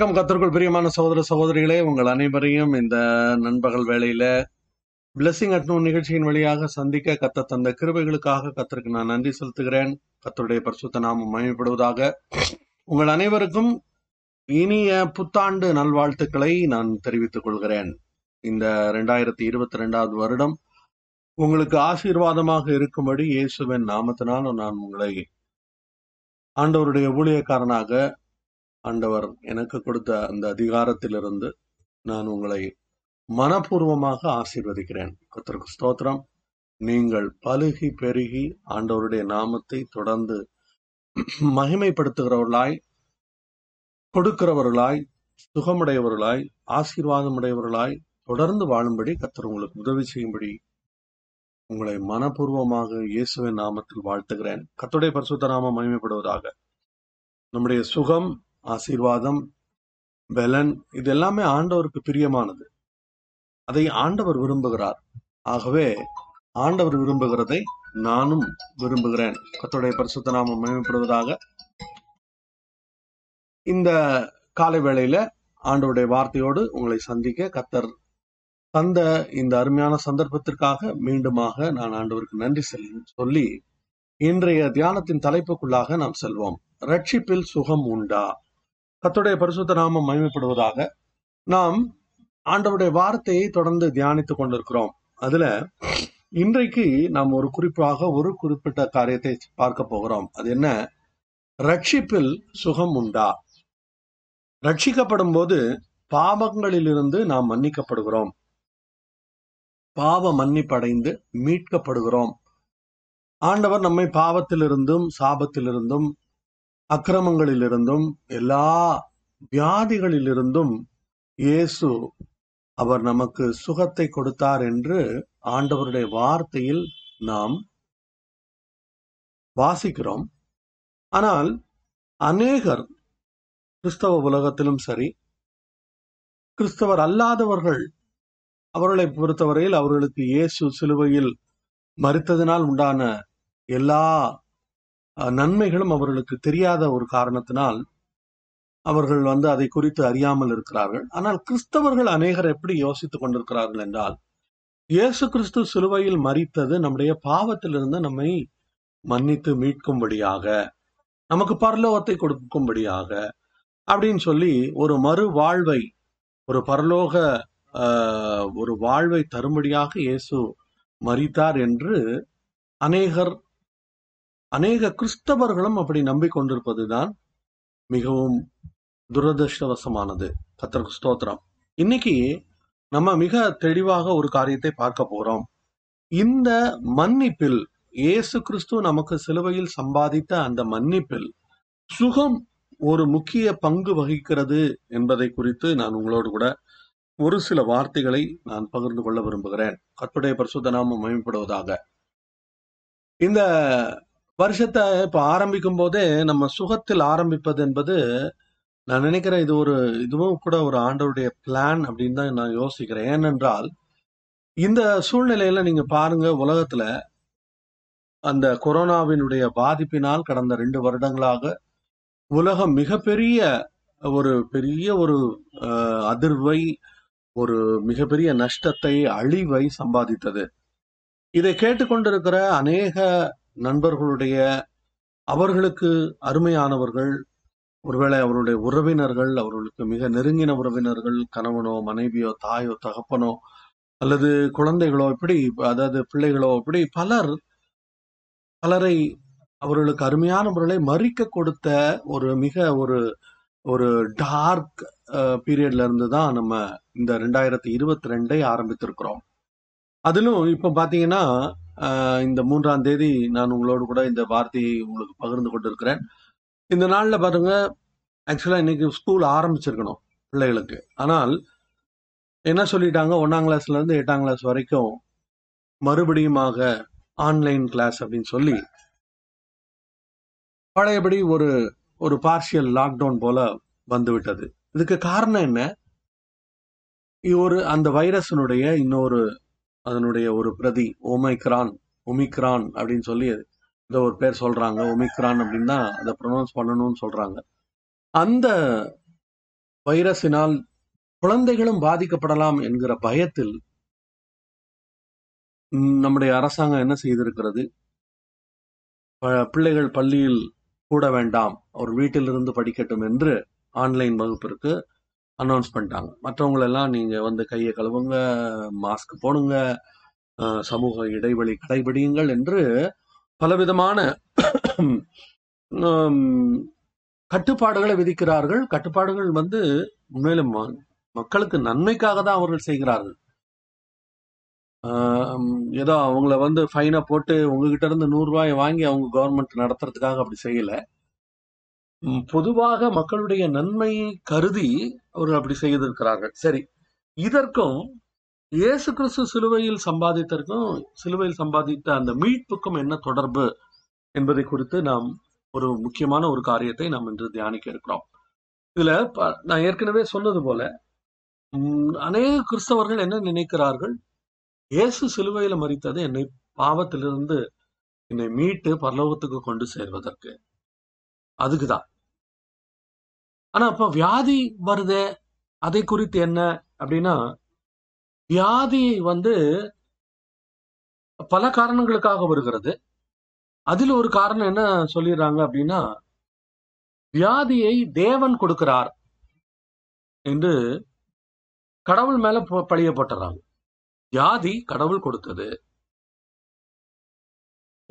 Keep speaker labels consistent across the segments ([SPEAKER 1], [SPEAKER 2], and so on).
[SPEAKER 1] வணக்கம் கத்தருக்குள் பிரியமான சகோதர சகோதரிகளே உங்கள் அனைவரையும் இந்த நண்பகல் வேளையில பிளெஸிங் அட்னோ நிகழ்ச்சியின் வழியாக சந்திக்க கத்த தந்த கிருபைகளுக்காக கத்தருக்கு நான் நன்றி செலுத்துகிறேன். கத்தருடைய பரிசுத்த நாமம் மயப்படுவதாக உங்கள் அனைவருக்கும் இனிய புத்தாண்டு நல்வாழ்த்துக்களை நான் தெரிவித்துக் கொள்கிறேன். இந்த ரெண்டாயிரத்தி இருபத்தி ரெண்டாவது வருடம் உங்களுக்கு ஆசீர்வாதமாக இருக்கும்படி இயேசுவின் நாமத்தினால் நான் உங்களை ஆண்டவருடைய ஊழியக்காரனாக ஆண்டவர் எனக்கு கொடுத்த அந்த அதிகாரத்திலிருந்து நான் உங்களை மனப்பூர்வமாக ஆசீர்வதிக்கிறேன். கத்திற்கு ஸ்தோத்திரம். நீங்கள் பழுகி பெருகி ஆண்டவருடைய நாமத்தை தொடர்ந்து மகிமைப்படுத்துகிறவர்களாய் கொடுக்கிறவர்களாய் சுகமுடையவர்களாய் ஆசீர்வாதமுடையவர்களாய் தொடர்ந்து வாழும்படி கத்தர் உங்களுக்கு உதவி செய்யும்படி உங்களை மனப்பூர்வமாக இயேசுவின் நாமத்தில் வாழ்த்துகிறேன். கத்துடைய பரிசுத்த நாமம் மகிமைப்படுவதாக. நம்முடைய சுகம் ஆசீர்வாதம் பலன் இது எல்லாமே ஆண்டவருக்கு பிரியமானது. அதை ஆண்டவர் விரும்புகிறார். ஆகவே ஆண்டவர் விரும்புகிறதை நானும் விரும்புகிறேன். கர்த்தருடைய பரிசுத்த நாமம் மகிமைப்படுவதாக. இந்த காலை வேளையில ஆண்டவருடைய வார்த்தையோடு உங்களை சந்திக்க கத்தர் தந்த இந்த அருமையான சந்தர்ப்பத்திற்காக மீண்டுமாக நான் ஆண்டவருக்கு நன்றி செல் சொல்லி இன்றைய தியானத்தின் தலைப்புக்குள்ளாக நாம் செல்வோம். ரட்சிப்பில் சுகம் உண்டா? கத்துடைய பரிசுத்த நாமம் மகிமைப்படுவதாக நாம் ஆண்டவருடைய வார்த்தையை தொடர்ந்து தியானித்துக் கொண்டிருக்கிறோம். அதுல இன்றைக்கு நாம் ஒரு குறிப்பாக ஒரு குறிப்பிட்ட காரியத்தை பார்க்க போகிறோம். அது என்ன? ரட்சிப்பில் சுகம் உண்டா? ரட்சிக்கப்படும் போது பாவங்களிலிருந்து நாம் மன்னிக்கப்படுகிறோம். பாவ மன்னிப்படைந்து மீட்கப்படுகிறோம். ஆண்டவர் நம்மை பாவத்திலிருந்தும் சாபத்திலிருந்தும் அக்கிரமங்களிலிருந்தும் எல்லா வியாதிகளிலிருந்தும் இயேசு அவர் நமக்கு சுகத்தை கொடுத்தார் என்று ஆண்டவருடைய வார்த்தையில் நாம் வாசிக்கிறோம். ஆனால் அநேகர் கிறிஸ்தவ உலகத்திலும் சரி கிறிஸ்தவர் அல்லாதவர்கள் அவர்களை பொறுத்தவரையில் அவர்களுக்கு இயேசு சிலுவையில் மறித்ததினால் உண்டான எல்லா நன்மைகளும் அவர்களுக்கு தெரியாத ஒரு காரணத்தினால் அவர்கள் வந்து அதை குறித்து அறியாமல் இருக்கிறார்கள். ஆனால் கிறிஸ்தவர்கள் அநேகர் எப்படி யோசித்துக் கொண்டிருக்கிறார்கள் என்றால் இயேசு கிறிஸ்து சிலுவையில் மறித்தது நம்முடைய பாவத்திலிருந்து நம்மை மன்னித்து மீட்கும்படியாக நமக்கு பரலோகத்தை கொடுக்கும்படியாக அப்படின்னு சொல்லி ஒரு மறு வாழ்வை ஒரு பரலோக ஆஹ், ஒரு வாழ்வை தரும்படியாக இயேசு மறித்தார் என்று அநேகர் அநேக கிறிஸ்தவர்களும் அப்படி நம்பிக்கொண்டிருப்பதுதான் மிகவும் துரதிருஷ்டவசமானது. கத்தருக்கு ஸ்தோத்திரம். இன்னைக்கு நம்ம மிக தெளிவாக ஒரு காரியத்தை பார்க்க போறோம். இந்த மன்னிப்பில் இயேசு கிறிஸ்து நமக்கு சிலுவையில் சம்பாதித்த அந்த மன்னிப்பில் சுகம் ஒரு முக்கிய பங்கு வகிக்கிறது என்பதை குறித்து நான் உங்களோடு கூட ஒரு சில வார்த்தைகளை நான் பகிர்ந்து கொள்ள விரும்புகிறேன். கத்துடைய பரிசுத்த நாமம் இந்த வருஷத்தை இப்ப ஆரம்பிக்கும் போதே நம்ம சுகத்தில் ஆரம்பிப்பது என்பது நான் நினைக்கிறேன் இது ஒரு இதுவும் கூட ஒரு ஆண்டவருடைய பிளான் அப்படின்னு தான் நான் யோசிக்கிறேன். ஏனென்றால் இந்த சூழ்நிலையில நீங்க பாருங்க உலகத்துல அந்த கொரோனாவினுடைய பாதிப்பினால் கடந்த ரெண்டு வருடங்களாக உலகம் மிகப்பெரிய ஒரு பெரிய ஒரு அதிர்வை ஒரு மிகப்பெரிய நஷ்டத்தை அழிவை சம்பாதித்தது. இதை கேட்டுக்கொண்டிருக்கிற அநேக நண்பர்களுடைய அவர்களுக்கு அருமையானவர்கள் ஒருவேளை அவருடைய உறவினர்கள் அவர்களுக்கு மிக நெருங்கின உறவினர்கள் கணவனோ மனைவியோ தாயோ தகப்பனோ அல்லது குழந்தைகளோ இப்படி அதாவது பிள்ளைகளோ இப்படி பலர் பலரை அவர்களுக்கு அருமையானவர்களை மறிக்க கொடுத்த ஒரு மிக ஒரு ஒரு டார்க் பீரியட்ல இருந்து தான் நம்ம இந்த ரெண்டாயிரத்தி இருபத்தி ரெண்டை ஆரம்பித்திருக்கிறோம். அதிலும் இப்ப பாத்தீங்கன்னா இந்த மூன்றாம் தேதி நான் உங்களோடு கூட இந்த வார்த்தையை உங்களுக்கு பகிர்ந்து கொண்டிருக்கிறேன். இந்த நாளில் பாருங்க ஆக்சுவலாக இன்னைக்கு ஸ்கூல் ஆரம்பிச்சிருக்கணும் பிள்ளைகளுக்கு. ஆனால் என்ன சொல்லிட்டாங்க? ஒன்றாம் கிளாஸ்லேருந்து எட்டாம் கிளாஸ் வரைக்கும் மறுபடியுமாக ஆன்லைன் கிளாஸ் அப்படின்னு சொல்லி பழையபடி ஒரு ஒரு பார்ஷியல் லாக்டவுன் போல வந்துவிட்டது. இதுக்கு காரணம் என்ன? ஒரு அந்த வைரஸினுடைய இன்னொரு அதனுடைய ஒரு பிரதி ஓமைக்ரான் ஒமிக்ரான் அப்படின்னு சொல்லி இந்த ஒரு பேர் சொல்றாங்க. ஒமிக்ரான் அப்படின்னு தான் அதை ப்ரொனவுன்ஸ் பண்ணணும்னு சொல்றாங்க. அந்த வைரஸினால் குழந்தைகளும் பாதிக்கப்படலாம் என்கிற பயத்தில் நம்முடைய அரசாங்கம் என்ன செய்திருக்கிறது? பிள்ளைகள் பள்ளியில் கூட வேண்டாம். அவர் வீட்டிலிருந்து படிக்கட்டும் என்று ஆன்லைன் வகுப்பிற்கு அனௌன்ஸ் பண்ணிட்டாங்க. மற்றவங்களெல்லாம் நீங்கள் வந்து கையை கழுவுங்க மாஸ்க் போடுங்க சமூக இடைவெளி கடைபிடியுங்கள் என்று பலவிதமான கட்டுப்பாடுகளை விதிக்கிறார்கள். கட்டுப்பாடுகள் வந்து உண்மையிலும் மக்களுக்கு நன்மைக்காக தான் அவர்கள் செய்கிறார்கள். ஏதோ அவங்கள வந்து ஃபைனை போட்டு உங்ககிட்ட இருந்து நூறுரூவாயை வாங்கி அவங்க கவர்மெண்ட் நடத்துறதுக்காக அப்படி செய்யலை. பொதுவாக மக்களுடைய நன்மையை கருதி அவர்கள் அப்படி செய்திருக்கிறார்கள். சரி இதற்கும் இயேசு கிறிஸ்து சிலுவையில் சம்பாதித்தற்கும் சிலுவையில் சம்பாதித்த அந்த மீட்புக்கும் என்ன தொடர்பு என்பதை குறித்து நாம் ஒரு முக்கியமான ஒரு காரியத்தை நாம் இன்று தியானிக்க இருக்கிறோம். இதுல ப- நான் ஏற்கனவே சொன்னது போல அநேக கிறிஸ்தவர்கள் என்ன நினைக்கிறார்கள்? இயேசு சிலுவையில மறித்தது என்னை பாவத்திலிருந்து என்னை மீட்டு பரலோகத்துக்கு கொண்டு சேர்வதற்கு. அதுக்குதான் ஆனா அப்ப வியாதி வருது அதை குறித்து என்ன அப்படின்னா வியாதி வந்து பல காரணங்களுக்காக வருகிறது. அதில் ஒரு காரணம் என்ன சொல்லிடுறாங்க அப்படின்னா வியாதியை தேவன் கொடுக்கிறார் என்று கடவுள் மேல ப- பழிய போட்டுறாங்க வியாதி கடவுள் கொடுத்தது.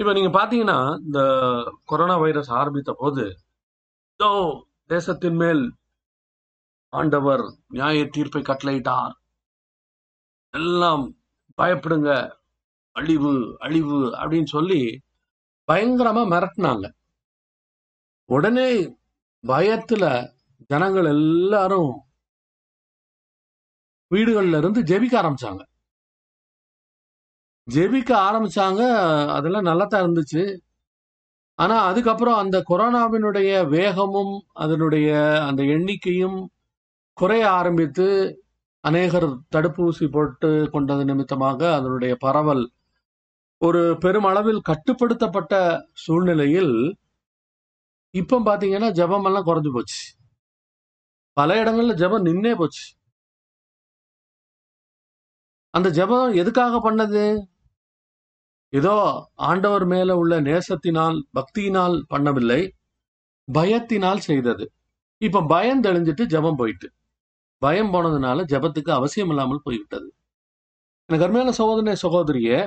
[SPEAKER 1] இப்ப நீங்க பாத்தீங்கன்னா இந்த கொரோனா வைரஸ் ஆரம்பித்த போது இதோ தேசத்தின் மேல் ஆண்டவர் நியாய தீர்ப்பை கட்டளையிட்டார். எல்லாம் பயப்படுங்க அழிவு அழிவு அப்படின்னு சொல்லி பயங்கரமா மிரட்டினாங்க. உடனே பயத்துல ஜனங்கள் எல்லாரும் வீடுகள்ல இருந்து ஜெபிக்க ஆரம்பிச்சாங்க. ஜெபிக்க ஆரம்பிச்சாங்க. அதெல்லாம் நல்லா தான் இருந்துச்சு. ஆனா அதுக்கப்புறம் அந்த கொரோனாவினுடைய வேகமும் அதனுடைய அந்த எண்ணிக்கையும் குறைய ஆரம்பித்து அநேகர் தடுப்பூசி போட்டு கொண்டது நிமித்தமாக அதனுடைய பரவல் ஒரு பெருமளவில் கட்டுப்படுத்தப்பட்ட சூழ்நிலையில் இப்போ பார்த்தீங்கன்னா ஜபமெல்லாம் குறைஞ்சு போச்சு. பல இடங்கள்ல ஜெபம் நின்னே போச்சு. அந்த ஜெபம் எதுக்காக பண்ணது? இதோ ஆண்டவர் மேல உள்ள நேசத்தினால் பக்தியினால் பண்ணவில்லை பயத்தினால் செய்தது. இப்ப பயம் தெளிஞ்சிட்டு ஜெபம் போயிட்டு. பயம் போனதுனால ஜெபத்துக்கு அவசியம் இல்லாமல் போய்விட்டது. எனக்கு அருமையான சகோதரனே சகோதரியே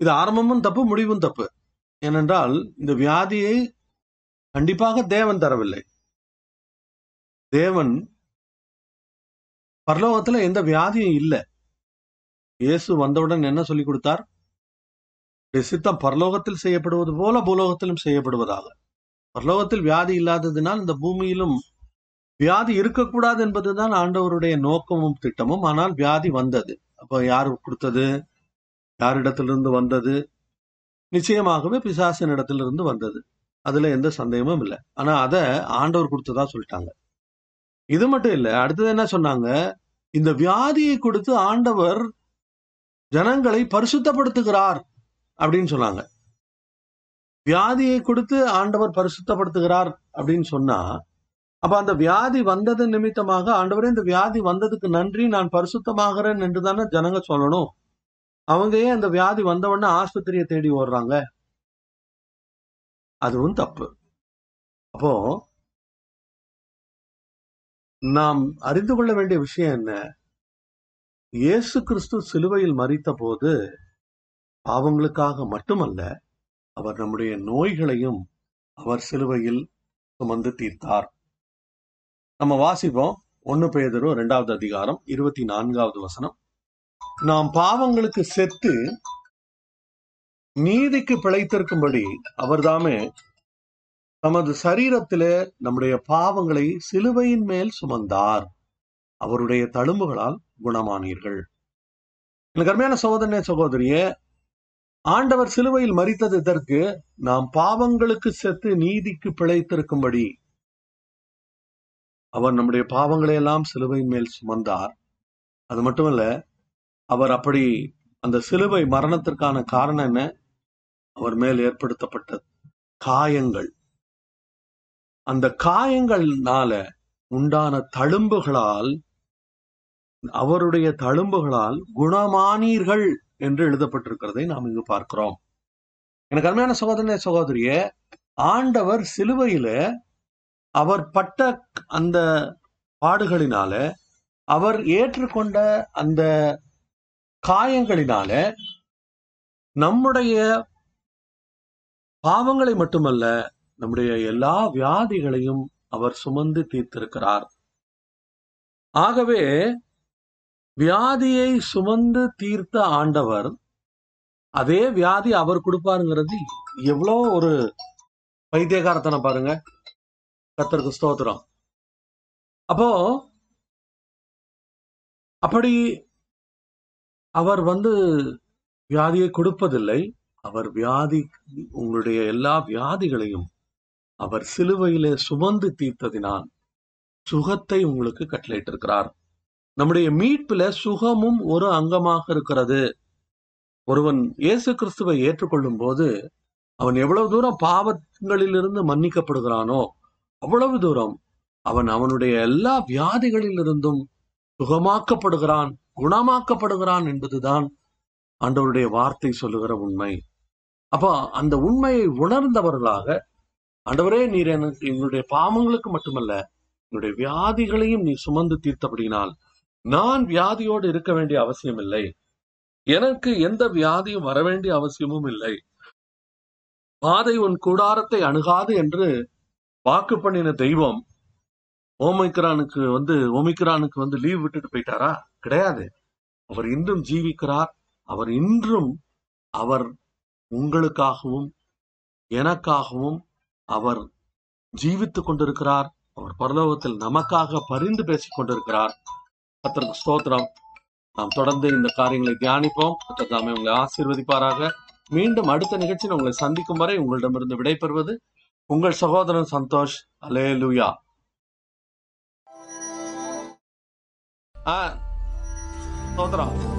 [SPEAKER 1] இது ஆரம்பமும் தப்பு முடிவும் தப்பு. ஏனென்றால் இந்த வியாதியை கண்டிப்பாக தேவன் தரவில்லை. தேவன் பரலோகத்துல எந்த வியாதியும் இல்லை. இயேசு வந்தவுடன் என்ன சொல்லி கொடுத்தார்? சித்தம் பரலோகத்தில் செய்யப்படுவது போல பூலோகத்திலும் செய்யப்படுவதாக. பரலோகத்தில் வியாதி இல்லாததினால் இந்த பூமியிலும் வியாதி இருக்கக்கூடாது என்பதுதான் ஆண்டவருடைய நோக்கமும் திட்டமும். ஆனால் வியாதி வந்தது. அப்ப யார் கொடுத்தது? யாரிடத்திலிருந்து வந்தது? நிச்சயமாகவே பிசாசின் இடத்திலிருந்து வந்தது. அதுல எந்த சந்தேகமும் இல்லை. ஆனா அதை ஆண்டவர் கொடுத்ததா சொல்லிட்டாங்க. இது மட்டும் இல்ல அடுத்தது என்ன சொன்னாங்க? இந்த வியாதியை கொடுத்து ஆண்டவர் ஜனங்களை பரிசுத்தப்படுத்துகிறார் அப்படின்னு சொன்னாங்க. வியாதியை கொடுத்து ஆண்டவர் பரிசுத்தப்படுத்துகிறார் அப்படின்னு சொன்னா அப்ப அந்த வியாதி வந்தது நிமித்தமாக ஆண்டவரே இந்த வியாதி வந்ததுக்கு நன்றி நான் பரிசுத்தமாகிறேன் என்று தானே ஜனங்க சொல்லணும். அவங்க ஏன் அந்த வியாதி வந்த உடனே ஆஸ்பத்திரியை தேடி ஓடுறாங்க. அதுவும் தப்பு. அப்போ நாம் அறிந்து கொள்ள வேண்டிய விஷயம் என்ன? இயேசு கிறிஸ்து சிலுவையில் மறித்த போது பாவங்களுக்காக மட்டுமல்ல அவர் நம்முடைய நோய்களையும் அவர் சிலுவையில் சுமந்து தீர்த்தார். நம்ம வாசிப்போம் ஒன்னு பேதரும் இரண்டாவது அதிகாரம் இருபத்தி நான்காவது வசனம். நாம் பாவங்களுக்கு செத்து நீதிக்கு பிழைத்திருக்கும்படி அவர்தாமே தமது சரீரத்திலே நம்முடைய பாவங்களை சிலுவையின் மேல் சுமந்தார். அவருடைய தழும்புகளால் குணமானீர்கள். எனக்கு அருமையான சகோதரனே சகோதரியே ஆண்டவர் சிலுவையில் மறித்தது இதற்கு நாம் பாவங்களுக்கு செத்து நீதிக்கு பிழைத்திருக்கும்படி. அவர் நம்முடைய பாவங்களை எல்லாம் சிலுவையின் மேல் சுமந்தார். அது மட்டுமல்ல அவர் அப்படி அந்த சிலுவை மரணத்திற்கான காரணம் என்ன? அவர் மேல் ஏற்படுத்தப்பட்ட காயங்கள். அந்த காயங்கள்னால உண்டான தழும்புகளால் அவருடைய தழும்புகளால் குணமானீர்கள் என்று எழுதப்பட்டிருக்கிறதை நாம் இங்கு பார்க்கிறோம். எனக்கு அருமையான சகோதரனே சகோதரிய ஆண்டவர் சிலுவையில அவர் பட்ட அந்த பாடுகளினால அவர் ஏற்றுக்கொண்ட அந்த காயங்களினால நம்முடைய பாவங்களை மட்டுமல்ல நம்முடைய எல்லா வியாதிகளையும் அவர் சுமந்து தீர்த்திருக்கிறார். ஆகவே வியாதியை சுமந்து தீர்த்த ஆண்டவர் அதே வியாதி அவர் கொடுப்பாருங்கிறது எவ்வளோ ஒரு பைத்தியகாரத்தனை பாருங்க. கத்தருக்கு ஸ்தோத்திரம். அப்போ அப்படி அவர் வந்து வியாதியை கொடுப்பதில்லை. அவர் வியாதி உங்களுடைய எல்லா வியாதிகளையும் அவர் சிலுவையிலே சுமந்து தீர்த்ததினால் சுகத்தை உங்களுக்கு கட்டளையிட்டிருக்கிறார். நம்முடைய மீட்பில சுகமும் ஒரு அங்கமாக இருக்கிறது. ஒருவன் இயேசு கிறிஸ்துவை ஏற்றுக்கொள்ளும் போது அவன் எவ்வளவு தூரம் பாவங்களிலிருந்து மன்னிக்கப்படுகிறானோ அவ்வளவு தூரம் அவன் அவனுடைய எல்லா வியாதிகளிலிருந்தும் சுகமாக்கப்படுகிறான் குணமாக்கப்படுகிறான் என்பதுதான் ஆண்டவருடைய வார்த்தை சொல்லுகிற உண்மை. அப்போ அந்த உண்மையை உணர்ந்தவர்களாக ஆண்டவரே நீர் எனக்கு என்னுடைய பாவங்களுக்கு மட்டுமல்ல என்னுடைய வியாதிகளையும் நீ சுமந்து தீர்த்தபடினால் நான் வியாதியோடு இருக்க வேண்டிய அவசியம் இல்லை. எனக்கு எந்த வியாதியும் வர வேண்டிய அவசியமும் இல்லை. பாதை உன் கூடாரத்தை அணுகாது என்று வாக்கு பண்ணின தெய்வம் ஓமைக்ரானுக்கு வந்து ஓமிக்ரானுக்கு வந்து லீவ் விட்டுட்டு போயிட்டாரா? கிடையாது. அவர் இன்றும் ஜீவிக்கிறார். அவர் இன்றும் அவர் உங்களுக்காகவும் எனக்காகவும் அவர் ஜீவித்துக் கொண்டிருக்கிறார். அவர் பரலோகத்தில் நமக்காக பரிந்து பேசிக் கொண்டிருக்கிறார். கத்தருக்கு ஸ்தோத்திரம். நாம் தொடர்ந்து இந்த காரியங்களை தியானிப்போம். தாமே உங்களை ஆசீர்வதிப்பாராக. மீண்டும் அடுத்த நிகழ்ச்சியில் உங்களை சந்திக்கும் வரை உங்களிடமிருந்து விடைபெறுவது உங்கள் சகோதரன் சந்தோஷ். அலே லூயா ஆ ஸ்தோத்திரம்.